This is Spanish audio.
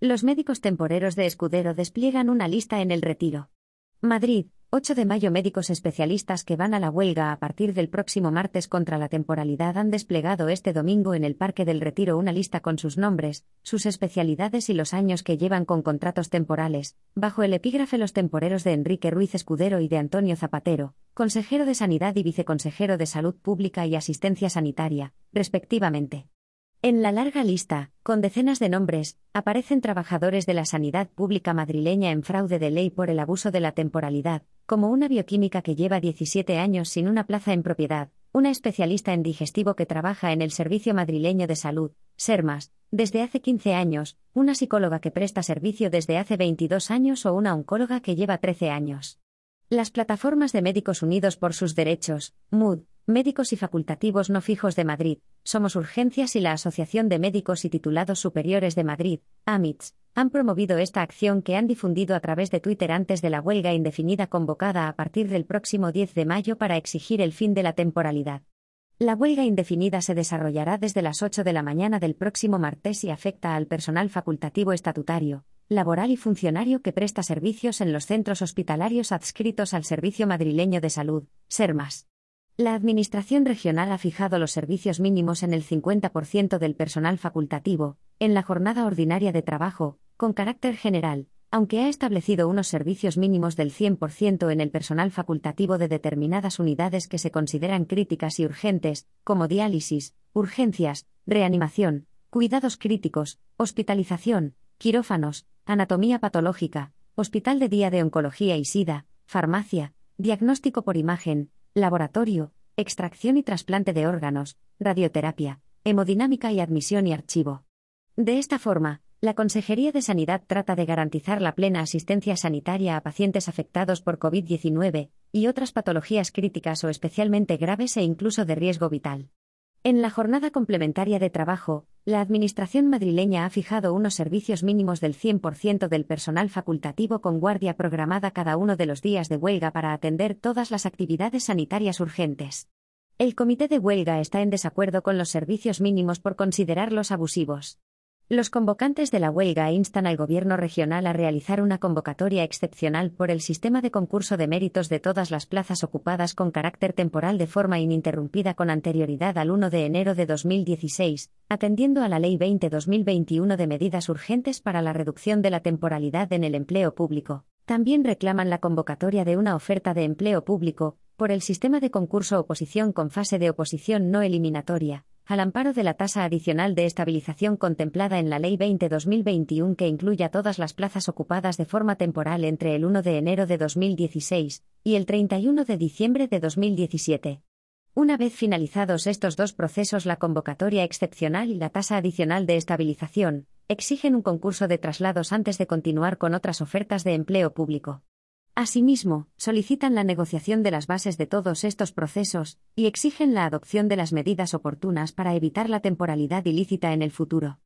Los médicos temporeros de Escudero despliegan una lista en el retiro. Madrid, 8 de mayo Médicos especialistas que van a la huelga a partir del próximo martes contra la temporalidad han desplegado este domingo en el Parque del Retiro una lista con sus nombres, sus especialidades y los años que llevan con contratos temporales, bajo el epígrafe Los temporeros de Enrique Ruiz Escudero y de Antonio Zapatero, consejero de Sanidad y viceconsejero de Salud Pública y Asistencia Sanitaria, respectivamente. En la larga lista, con decenas de nombres, aparecen trabajadores de la sanidad pública madrileña en fraude de ley por el abuso de la temporalidad, como una bioquímica que lleva 17 años sin una plaza en propiedad, una especialista en digestivo que trabaja en el Servicio Madrileño de Salud, SERMAS, desde hace 15 años, una psicóloga que presta servicio desde hace 22 años o una oncóloga que lleva 13 años. Las plataformas de Médicos Unidos por sus Derechos, MUD, Médicos y Facultativos No Fijos de Madrid, Somos Urgencias y la Asociación de Médicos y Titulados Superiores de Madrid, AMITS, han promovido esta acción que han difundido a través de Twitter antes de la huelga indefinida convocada a partir del próximo 10 de mayo para exigir el fin de la temporalidad. La huelga indefinida se desarrollará desde las 8 de la mañana del próximo martes y afecta al personal facultativo estatutario, laboral y funcionario que presta servicios en los centros hospitalarios adscritos al Servicio Madrileño de Salud, SERMAS. La Administración regional ha fijado los servicios mínimos en el 50% del personal facultativo, en la jornada ordinaria de trabajo, con carácter general, aunque ha establecido unos servicios mínimos del 100% en el personal facultativo de determinadas unidades que se consideran críticas y urgentes, como diálisis, urgencias, reanimación, cuidados críticos, hospitalización, quirófanos, anatomía patológica, hospital de día de oncología y SIDA, farmacia, diagnóstico por imagen, laboratorio, extracción y trasplante de órganos, radioterapia, hemodinámica y admisión y archivo. De esta forma, la Consejería de Sanidad trata de garantizar la plena asistencia sanitaria a pacientes afectados por COVID-19 y otras patologías críticas o especialmente graves e incluso de riesgo vital. En la jornada complementaria de trabajo, la Administración madrileña ha fijado unos servicios mínimos del 100% del personal facultativo con guardia programada cada uno de los días de huelga para atender todas las actividades sanitarias urgentes. El comité de huelga está en desacuerdo con los servicios mínimos por considerarlos abusivos. Los convocantes de la huelga instan al Gobierno regional a realizar una convocatoria excepcional por el sistema de concurso de méritos de todas las plazas ocupadas con carácter temporal de forma ininterrumpida con anterioridad al 1 de enero de 2016, atendiendo a la Ley 20-2021 de medidas urgentes para la reducción de la temporalidad en el empleo público. También reclaman la convocatoria de una oferta de empleo público, por el sistema de concurso oposición con fase de oposición no eliminatoria, al amparo de la tasa adicional de estabilización contemplada en la Ley 20-2021 que incluya todas las plazas ocupadas de forma temporal entre el 1 de enero de 2016 y el 31 de diciembre de 2017. Una vez finalizados estos dos procesos, la convocatoria excepcional y la tasa adicional de estabilización, exigen un concurso de traslados antes de continuar con otras ofertas de empleo público. Asimismo, solicitan la negociación de las bases de todos estos procesos y exigen la adopción de las medidas oportunas para evitar la temporalidad ilícita en el futuro.